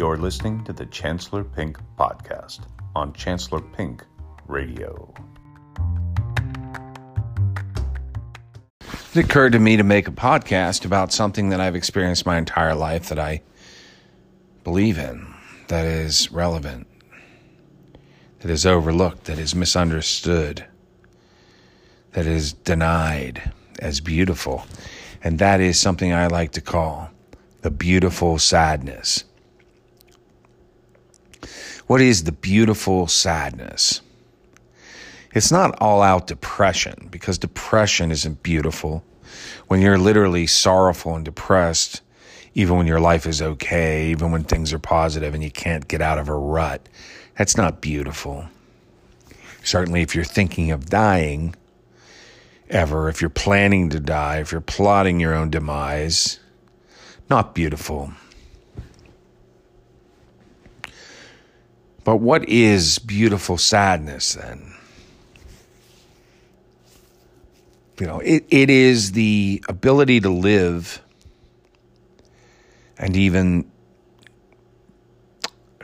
You're listening to the Chancellor Pink Podcast on Chancellor Pink Radio. It occurred to me to make a podcast about something that I've experienced my entire life that I believe in, that is relevant, that is overlooked, that is misunderstood, that is denied as beautiful. And that is something I like to call the beautiful sadness. What is the beautiful sadness? It's not all out depression because depression isn't beautiful. When you're literally sorrowful and depressed, even when your life is okay, even when things are positive and you can't get out of a rut, that's not beautiful. Certainly, if you're thinking of dying ever, if you're planning to die, if you're plotting your own demise, not beautiful. But what is beautiful sadness then? You know, it, it is the ability to live and even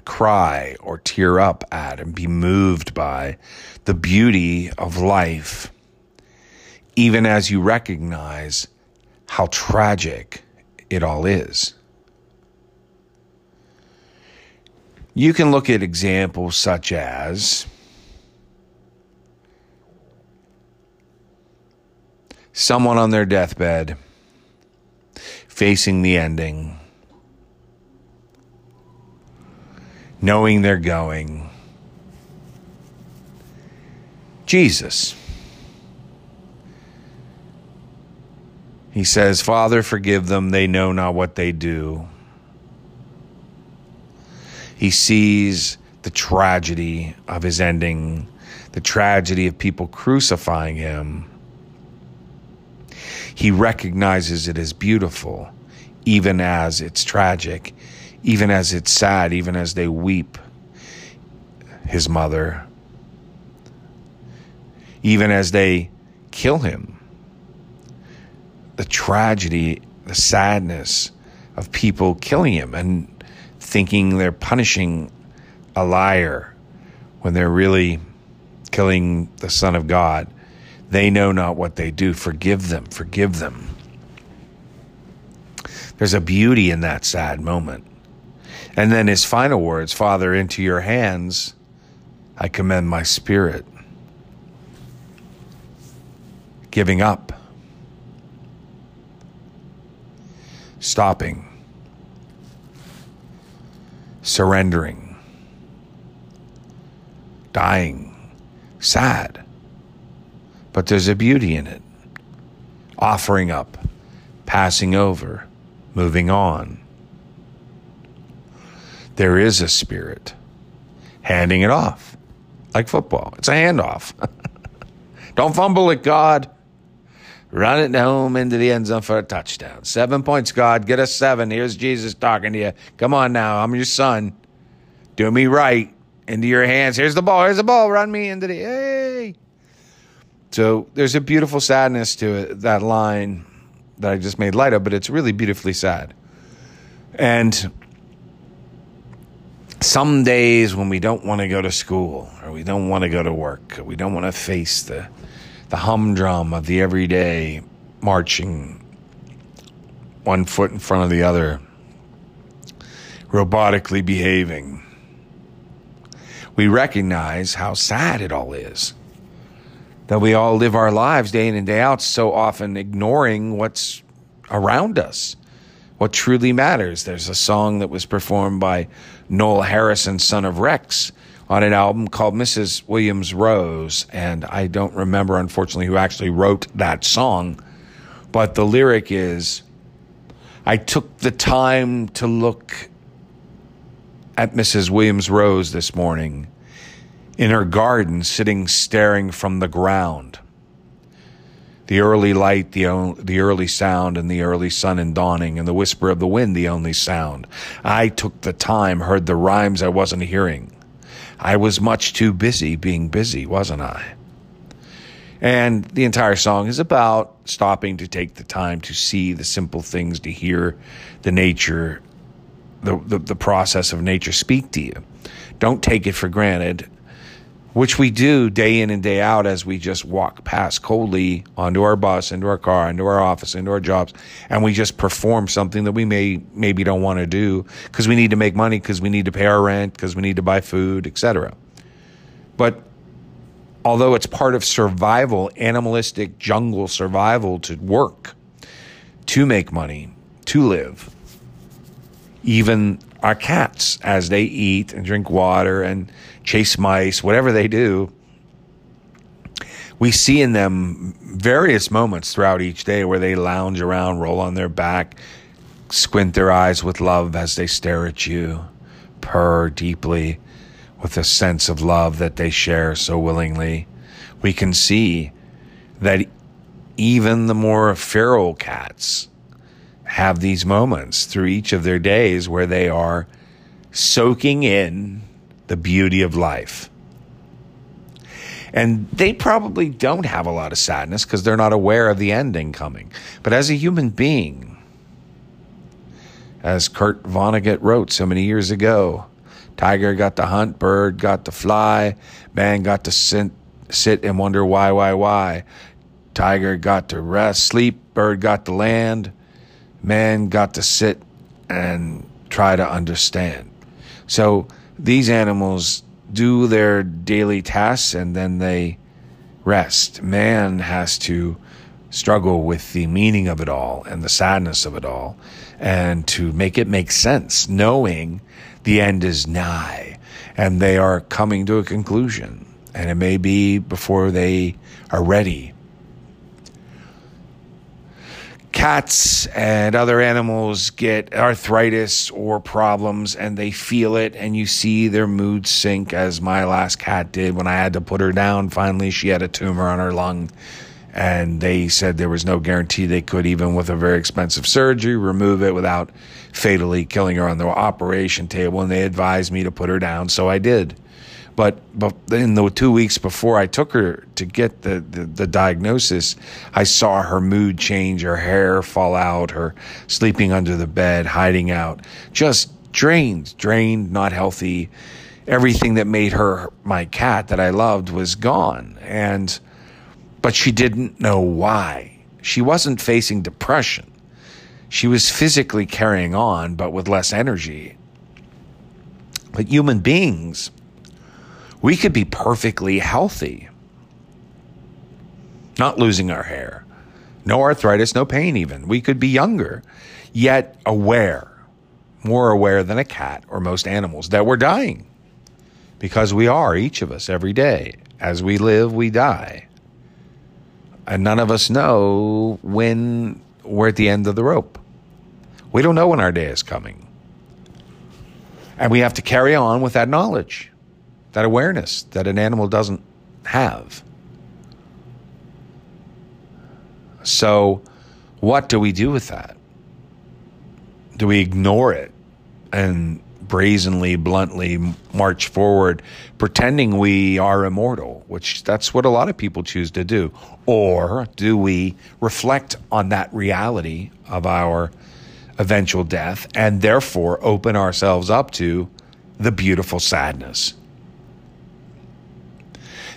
cry or tear up at and be moved by the beauty of life, even as you recognize how tragic it all is. You can look at examples such as someone on their deathbed facing the ending, knowing they're going. Jesus. He says, Father, forgive them. They know not what they do. He sees the tragedy of his ending, the tragedy of people crucifying him. He recognizes it as beautiful, even as it's tragic, even as it's sad, even as they weep his mother, even as they kill him. The tragedy, the sadness of people killing him. And thinking they're punishing a liar when they're really killing the Son of God. They know not what they do. Forgive them, forgive them. There's a beauty in that sad moment. And then his final words Father, into your hands I commend my spirit. Giving up. Stopping surrendering, dying, sad. But there's a beauty in it. Offering up, passing over, moving on. There is a spirit. Handing it off, like football. It's a handoff. Don't fumble it, God. Run it home into the end zone for a touchdown. Seven points, God. Get us seven. Here's Jesus talking to you. Come on now. I'm your son. Do me right. Into your hands. Here's the ball. Here's the ball. Run me into the. Hey. So there's a beautiful sadness to it, that line that I just made light of, but it's really beautifully sad. And some days when we don't want to go to school or we don't want to go to work, or we don't want to face the the humdrum of the everyday marching one foot in front of the other, robotically behaving. We recognize how sad it all is. That we all live our lives day in and day out, so often ignoring what's around us, what truly matters. There's a song that was performed by Noel Harrison, son of Rex, on an album called Mrs. Williams Rose. And I don't remember, unfortunately, who actually wrote that song. But the lyric is I took the time to look at Mrs. Williams Rose this morning in her garden, sitting staring from the ground. The early light, the, the early sound, and the early sun and dawning, and the whisper of the wind, the only sound. I took the time, heard the rhymes I wasn't hearing. I was much too busy being busy, wasn't I? And the entire song is about stopping to take the time to see the simple things, to hear the nature the, the, the process of nature speak to you. Don't take it for granted, which we do day in and day out as we just walk past coldly onto our bus, into our car, into our office, into our jobs, and we just perform something that we may maybe don't want to do because we need to make money, because we need to pay our rent, because we need to buy food, etc. But although it's part of survival, animalistic jungle survival to work, to make money, to live, even our cats as they eat and drink water and chase mice, whatever they do. We see in them various moments throughout each day where they lounge around, roll on their back, squint their eyes with love as they stare at you, purr deeply with a sense of love that they share so willingly. We can see that even the more feral cats have these moments through each of their days where they are soaking in the beauty of life. And they probably don't have a lot of sadness because they're not aware of the ending coming. But as a human being, as Kurt Vonnegut wrote so many years ago, tiger got to hunt, bird got to fly, man got to sit, sit and wonder why, why, why. Tiger got to rest, sleep, bird got to land, man got to sit and try to understand. So these animals do their daily tasks and then they rest. Man has to struggle with the meaning of it all and the sadness of it all and to make it make sense, knowing the end is nigh and they are coming to a conclusion. And it may be before they are ready cats and other animals get arthritis or problems and they feel it and you see their mood sink as my last cat did when I had to put her down. Finally, she had a tumor on her lung and they said there was no guarantee they could, even with a very expensive surgery, remove it without fatally killing her on the operation table. And they advised me to put her down. So I did. But but in the two weeks before I took her to get the, the, the diagnosis, I saw her mood change, her hair fall out, her sleeping under the bed, hiding out, just drained, drained, not healthy. Everything that made her my cat that I loved was gone. And but she didn't know why. She wasn't facing depression. She was physically carrying on, but with less energy. But human beings we could be perfectly healthy, not losing our hair, no arthritis, no pain, even. We could be younger, yet aware, more aware than a cat or most animals, that we're dying. Because we are, each of us, every day. As we live, we die. And none of us know when we're at the end of the rope. We don't know when our day is coming. And we have to carry on with that knowledge that awareness that an animal doesn't have. So, what do we do with that? Do we ignore it and brazenly, bluntly march forward, pretending we are immortal, which that's what a lot of people choose to do? Or do we reflect on that reality of our eventual death and therefore open ourselves up to the beautiful sadness?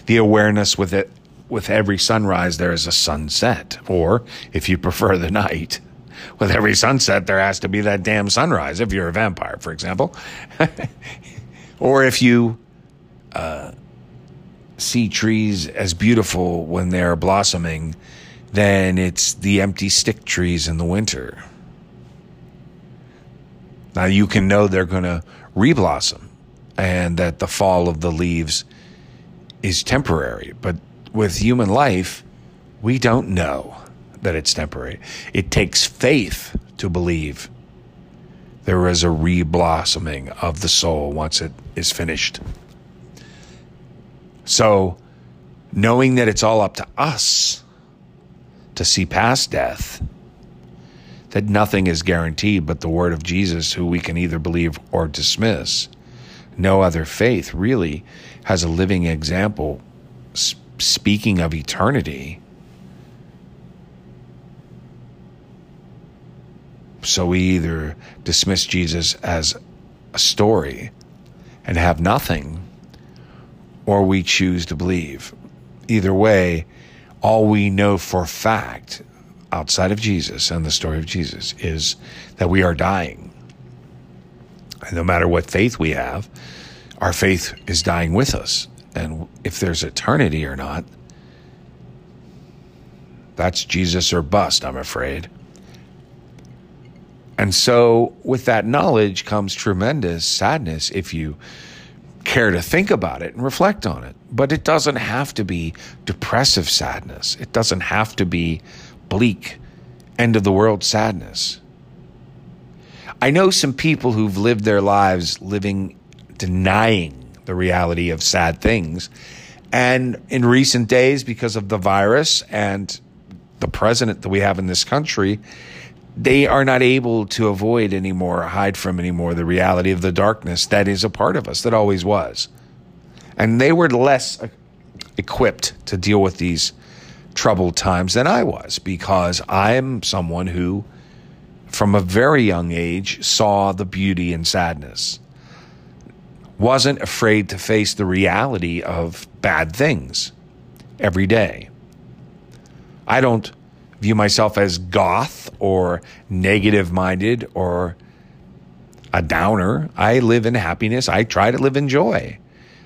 The awareness with it with every sunrise there is a sunset. Or if you prefer the night with every sunset there has to be that damn sunrise if you're a vampire for example. Or if you uh, see trees as beautiful when they're blossoming then it's the empty stick trees in the winter. Now you can know they're going to reblossom and that the fall of the leaves is temporary, but with human life, we don't know that it's temporary. It takes faith to believe there is a reblossoming of the soul once it is finished. So, knowing that it's all up to us to see past death, that nothing is guaranteed but the word of Jesus, who we can either believe or dismiss. No other faith really has a living example speaking of eternity So we either dismiss Jesus as a story and have nothing, or we choose to believe. Either way, all we know for fact outside of Jesus and the story of Jesus is that we are dying. And no matter what faith we have, our faith is dying with us. And if there's eternity or not, that's Jesus or bust, I'm afraid. And so, with that knowledge comes tremendous sadness if you care to think about it and reflect on it. But it doesn't have to be depressive sadness, it doesn't have to be bleak, end of the world sadness. I know some people who've lived their lives living denying the reality of sad things. And in recent days, because of the virus and the president that we have in this country, they are not able to avoid anymore, hide from anymore the reality of the darkness that is a part of us, that always was. And they were less equipped to deal with these troubled times than I was because I'm someone who, from a very young age, saw the beauty in sadness, wasn't afraid to face the reality of bad things every day. I don't view myself as goth or negative minded or a downer. I live in happiness. I try to live in joy.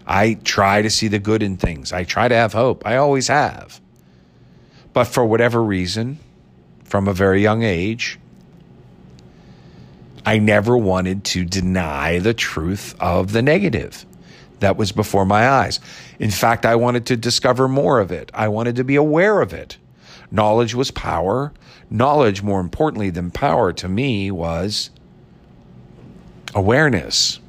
I try to see the good in things. I try to have hope. I always have. But for whatever reason, from a very young age, I never wanted to deny the truth of the negative that was before my eyes. In fact, I wanted to discover more of it. I wanted to be aware of it. Knowledge was power. Knowledge, more importantly than power to me, was awareness.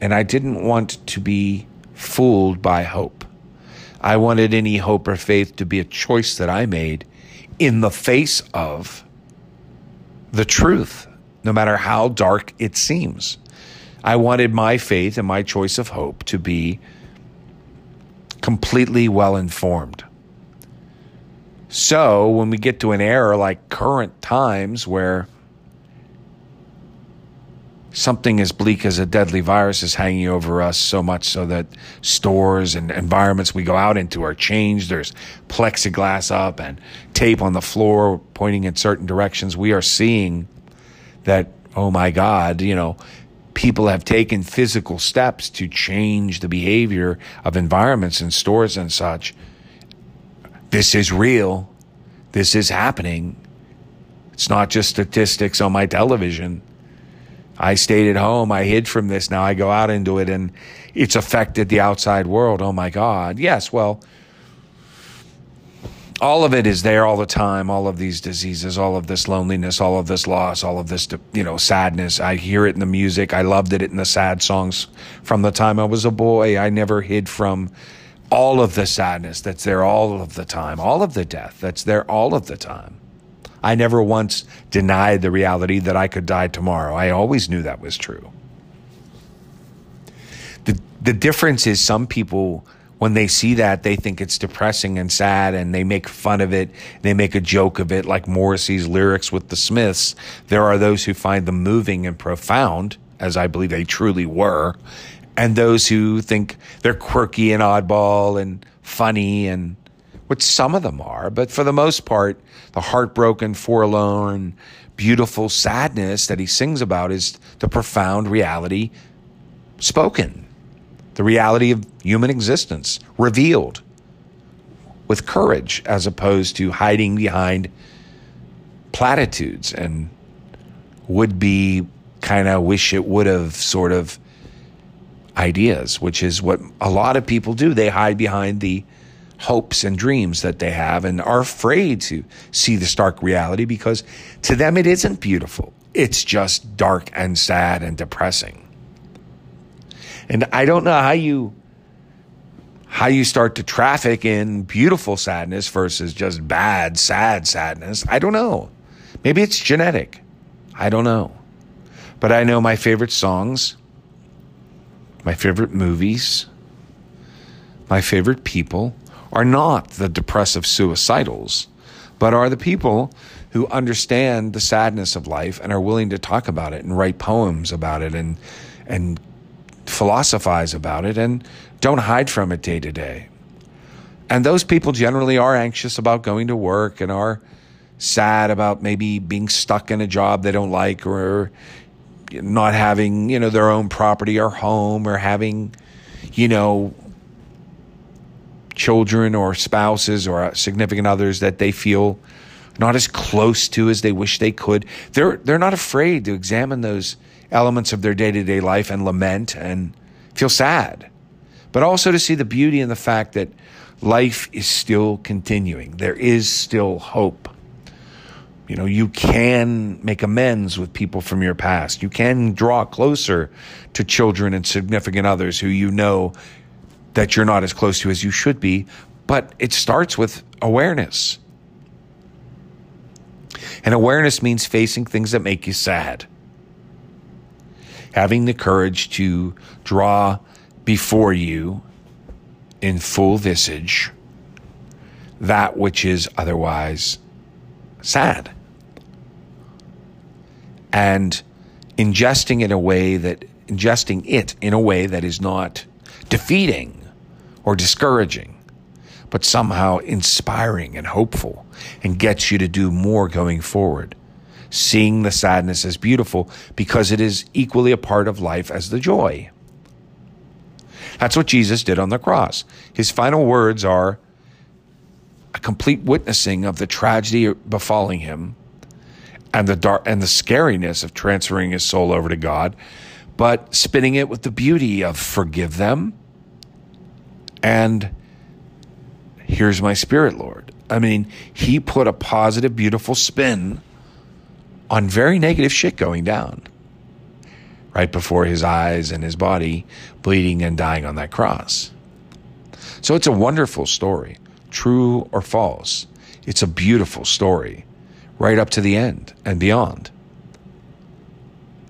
And I didn't want to be fooled by hope. I wanted any hope or faith to be a choice that I made in the face of the truth, no matter how dark it seems. I wanted my faith and my choice of hope to be completely well informed. So when we get to an era like current times where something as bleak as a deadly virus is hanging over us so much so that stores and environments we go out into are changed. There's plexiglass up and tape on the floor pointing in certain directions. We are seeing that, oh my God, you know, people have taken physical steps to change the behavior of environments and stores and such. This is real. This is happening. It's not just statistics on my television. I stayed at home. I hid from this. Now I go out into it and it's affected the outside world. Oh my God. Yes, well, all of it is there all the time. All of these diseases, all of this loneliness, all of this loss, all of this, you know, sadness. I hear it in the music. I loved it in the sad songs from the time I was a boy. I never hid from all of the sadness that's there all of the time, all of the death that's there all of the time. I never once denied the reality that I could die tomorrow. I always knew that was true. The, the difference is some people, when they see that, they think it's depressing and sad and they make fun of it. They make a joke of it, like Morrissey's lyrics with the Smiths. There are those who find them moving and profound, as I believe they truly were, and those who think they're quirky and oddball and funny and which some of them are, but for the most part, the heartbroken, forlorn, beautiful sadness that he sings about is the profound reality spoken, the reality of human existence revealed with courage as opposed to hiding behind platitudes and would be kind of wish it would have sort of ideas, which is what a lot of people do. They hide behind the hopes and dreams that they have and are afraid to see the stark reality because to them it isn't beautiful. It's just dark and sad and depressing. And I don't know how you how you start to traffic in beautiful sadness versus just bad, sad sadness. I don't know. Maybe it's genetic. I don't know. But I know my favorite songs, my favorite movies, my favorite people are not the depressive suicidals but are the people who understand the sadness of life and are willing to talk about it and write poems about it and and philosophize about it and don't hide from it day to day. And those people generally are anxious about going to work and are sad about maybe being stuck in a job they don't like or not having, you know, their own property or home or having, you know, children or spouses or significant others that they feel not as close to as they wish they could. They're they're not afraid to examine those elements of their day-to-day life and lament and feel sad. But also to see the beauty in the fact that life is still continuing. There is still hope. You know, you can make amends with people from your past. You can draw closer to children and significant others who you know that you're not as close to as you should be. But it starts with awareness. And awareness means facing things that make you sad. Having the courage to draw before you in full visage that which is otherwise sad and ingesting in a way that ingesting it in a way that is not defeating or discouraging, but somehow inspiring and hopeful and gets you to do more going forward. Seeing the sadness as beautiful because it is equally a part of life as the joy. That's what Jesus did on the cross. His final words are a complete witnessing of the tragedy befalling him and the dark and the scariness of transferring his soul over to God, but spinning it with the beauty of forgive them and here's my spirit, Lord. I mean, he put a positive, beautiful spin on very negative shit going down right before his eyes and his body bleeding and dying on that cross. So it's a wonderful story, true or false. It's a beautiful story right up to the end and beyond.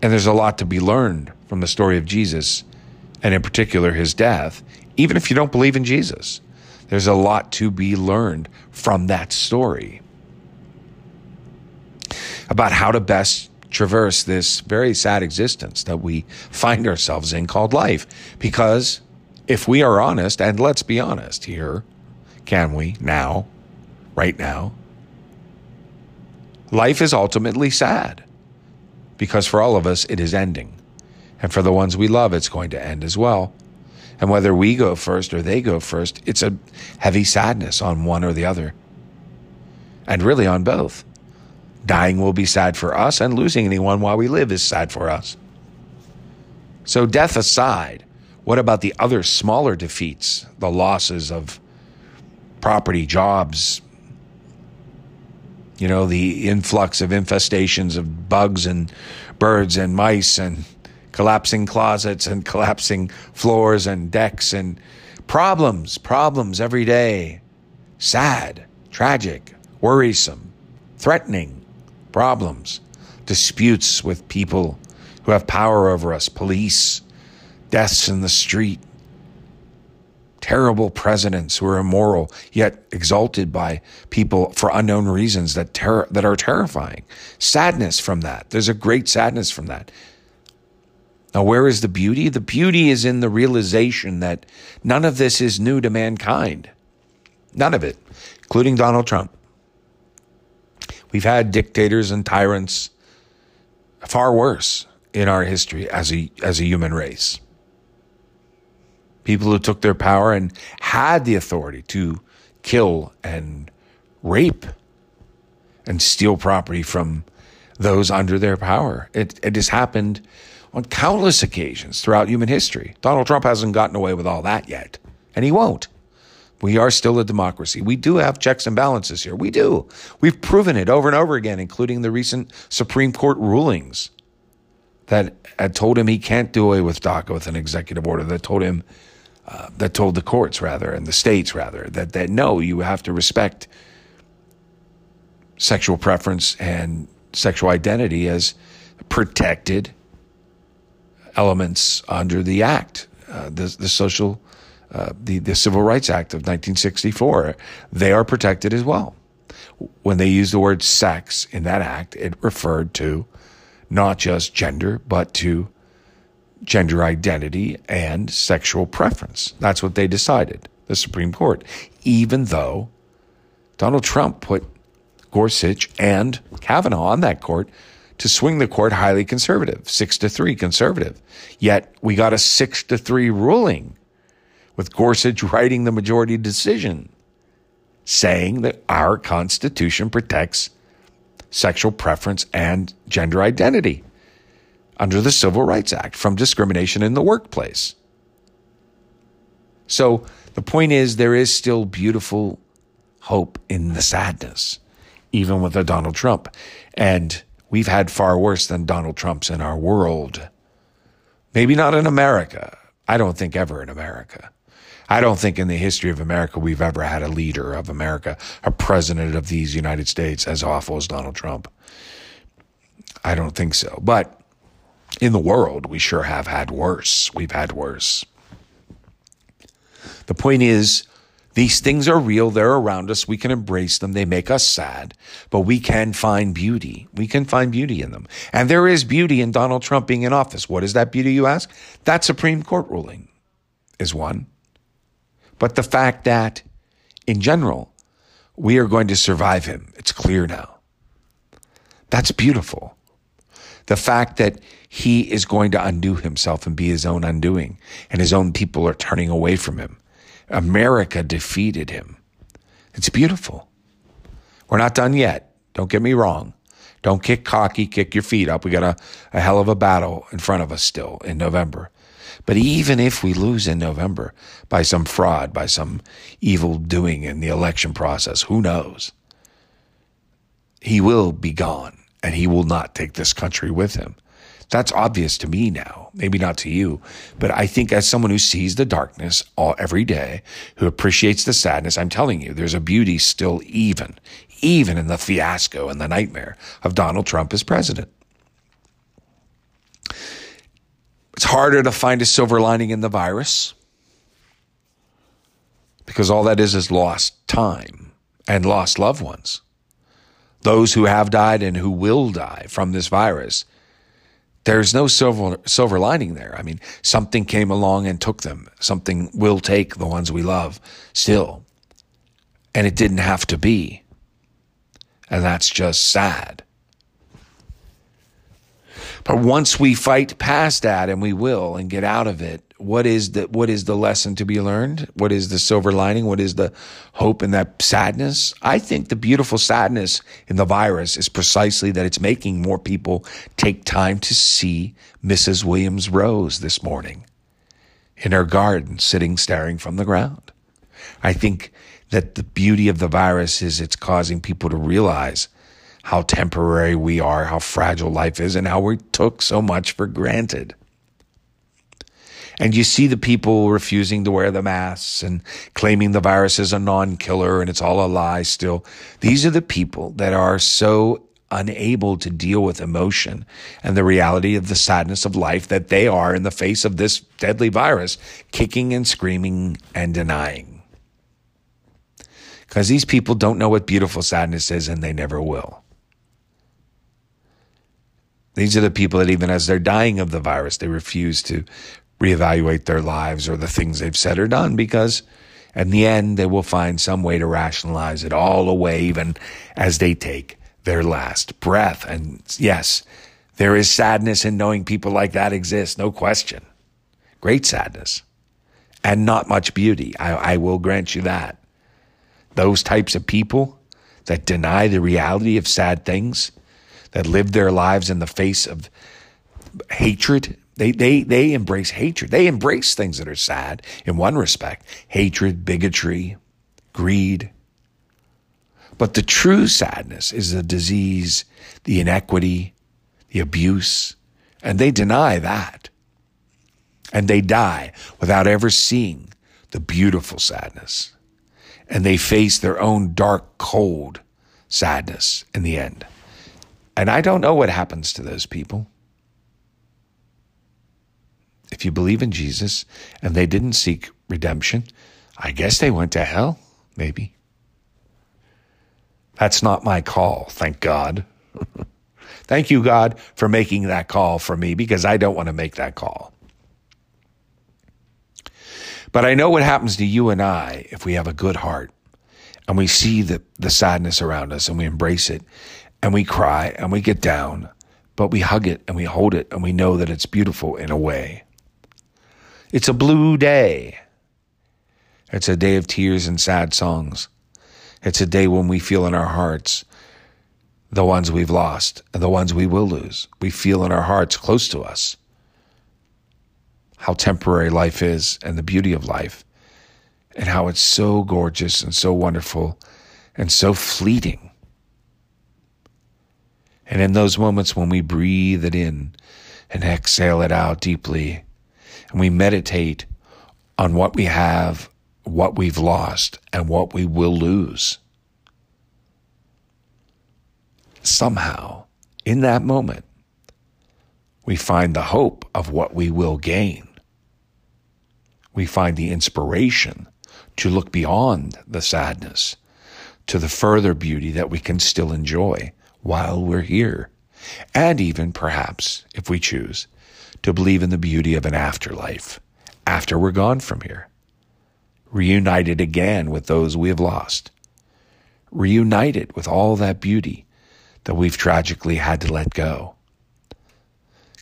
And there's a lot to be learned from the story of Jesus, and in particular his death, even if you don't believe in Jesus. There's a lot to be learned from that story about how to best traverse this very sad existence that we find ourselves in called life. Because if we are honest, and let's be honest here, can we now, right now, Life is ultimately sad because for all of us, it is ending. And for the ones we love, it's going to end as well. And whether we go first or they go first, it's a heavy sadness on one or the other. And really on both. Dying will be sad for us, and losing anyone while we live is sad for us. So, death aside, what about the other smaller defeats, the losses of property, jobs, you know, the influx of infestations of bugs and birds and mice and collapsing closets and collapsing floors and decks and problems, problems every day. Sad, tragic, worrisome, threatening problems, disputes with people who have power over us, police, deaths in the street, terrible presidents who are immoral, yet exalted by people for unknown reasons that ter- that are terrifying. Sadness from that. There's a great sadness from that. Now, where is the beauty? The beauty is in the realization that none of this is new to mankind. None of it, including Donald Trump. We've had dictators and tyrants far worse in our history as a, as a human race people who took their power and had the authority to kill and rape and steal property from those under their power. It, it has happened on countless occasions throughout human history. Donald Trump hasn't gotten away with all that yet, and he won't. We are still a democracy. We do have checks and balances here. We do. We've proven it over and over again, including the recent Supreme Court rulings that had told him he can't do away with DACA with an executive order, that told him uh, that told the courts rather and the states rather that that no, you have to respect sexual preference and sexual identity as protected elements under the act, uh, the the social. Uh, the, the Civil Rights Act of 1964, they are protected as well. when they used the word sex in that act, it referred to not just gender, but to gender identity and sexual preference. That's what they decided, the Supreme Court, even though Donald Trump put Gorsuch and Kavanaugh on that court to swing the court highly conservative, six to three conservative. Yet we got a six to three ruling with Gorsuch writing the majority decision saying that our Constitution protects sexual preference and gender identity under the Civil Rights Act from discrimination in the workplace. So the point is, there is still beautiful hope in the sadness, even with a Donald Trump. And we've had far worse than Donald Trump's in our world. Maybe not in America. I don't think ever in America. I don't think in the history of America we've ever had a leader of America, a president of these United States as awful as Donald Trump. I don't think so. But in the world, we sure have had worse. We've had worse. The point is, these things are real. They're around us. We can embrace them. They make us sad, but we can find beauty. We can find beauty in them. And there is beauty in Donald Trump being in office. What is that beauty, you ask? That Supreme Court ruling is one. But the fact that, in general, we are going to survive him, it's clear now. That's beautiful. The fact that he is going to undo himself and be his own undoing, and his own people are turning away from him. America defeated him. It's beautiful. We're not done yet. Don't get me wrong. Don't kick cocky, kick your feet up. We got a, a hell of a battle in front of us still in November. But even if we lose in November by some fraud, by some evil doing in the election process, who knows? He will be gone and he will not take this country with him. That's obvious to me now, maybe not to you, but I think as someone who sees the darkness all every day, who appreciates the sadness, I'm telling you, there's a beauty still even, even in the fiasco and the nightmare of Donald Trump as president. It's harder to find a silver lining in the virus because all that is is lost time and lost loved ones. Those who have died and who will die from this virus, there's no silver, silver lining there. I mean, something came along and took them. Something will take the ones we love still. And it didn't have to be. And that's just sad. But once we fight past that, and we will, and get out of it, what is the what is the lesson to be learned? What is the silver lining? What is the hope in that sadness? I think the beautiful sadness in the virus is precisely that it's making more people take time to see Mrs. Williams Rose this morning in her garden, sitting staring from the ground. I think that the beauty of the virus is it's causing people to realize how temporary we are, how fragile life is, and how we took so much for granted. And you see the people refusing to wear the masks and claiming the virus is a non killer and it's all a lie still. These are the people that are so unable to deal with emotion and the reality of the sadness of life that they are in the face of this deadly virus, kicking and screaming and denying. Because these people don't know what beautiful sadness is and they never will. These are the people that, even as they're dying of the virus, they refuse to reevaluate their lives or the things they've said or done because, in the end, they will find some way to rationalize it all away, even as they take their last breath. And yes, there is sadness in knowing people like that exist, no question. Great sadness. And not much beauty. I, I will grant you that. Those types of people that deny the reality of sad things that live their lives in the face of hatred. They, they, they embrace hatred. They embrace things that are sad in one respect hatred, bigotry, greed. But the true sadness is the disease, the inequity, the abuse, and they deny that. And they die without ever seeing the beautiful sadness. And they face their own dark, cold sadness in the end. And I don't know what happens to those people. If you believe in Jesus and they didn't seek redemption, I guess they went to hell, maybe. That's not my call, thank God. thank you, God, for making that call for me because I don't want to make that call. But I know what happens to you and I if we have a good heart and we see the, the sadness around us and we embrace it and we cry and we get down, but we hug it and we hold it and we know that it's beautiful in a way. It's a blue day. It's a day of tears and sad songs. It's a day when we feel in our hearts the ones we've lost and the ones we will lose. We feel in our hearts close to us how temporary life is and the beauty of life and how it's so gorgeous and so wonderful and so fleeting. And in those moments when we breathe it in and exhale it out deeply, and we meditate on what we have, what we've lost, and what we will lose, somehow, in that moment, we find the hope of what we will gain. We find the inspiration to look beyond the sadness to the further beauty that we can still enjoy while we're here. And even, perhaps, if we choose, to believe in the beauty of an afterlife after we're gone from here. Reunited again with those we have lost. Reunited with all that beauty that we've tragically had to let go.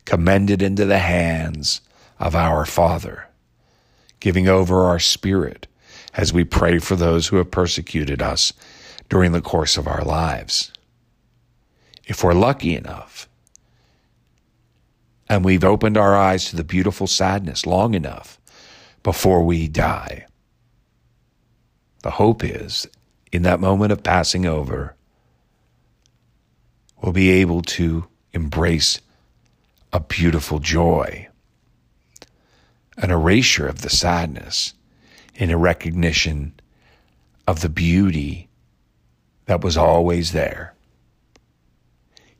Commended into the hands of our Father, giving over our spirit as we pray for those who have persecuted us during the course of our lives. If we're lucky enough, and we've opened our eyes to the beautiful sadness long enough before we die, the hope is in that moment of passing over, we'll be able to embrace a beautiful joy, an erasure of the sadness in a recognition of the beauty that was always there,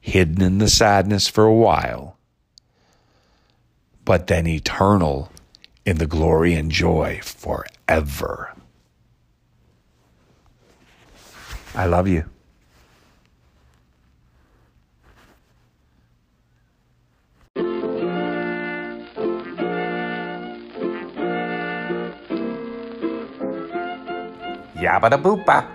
hidden in the sadness for a while, but then eternal in the glory and joy forever. I love you. Yabba da boopa.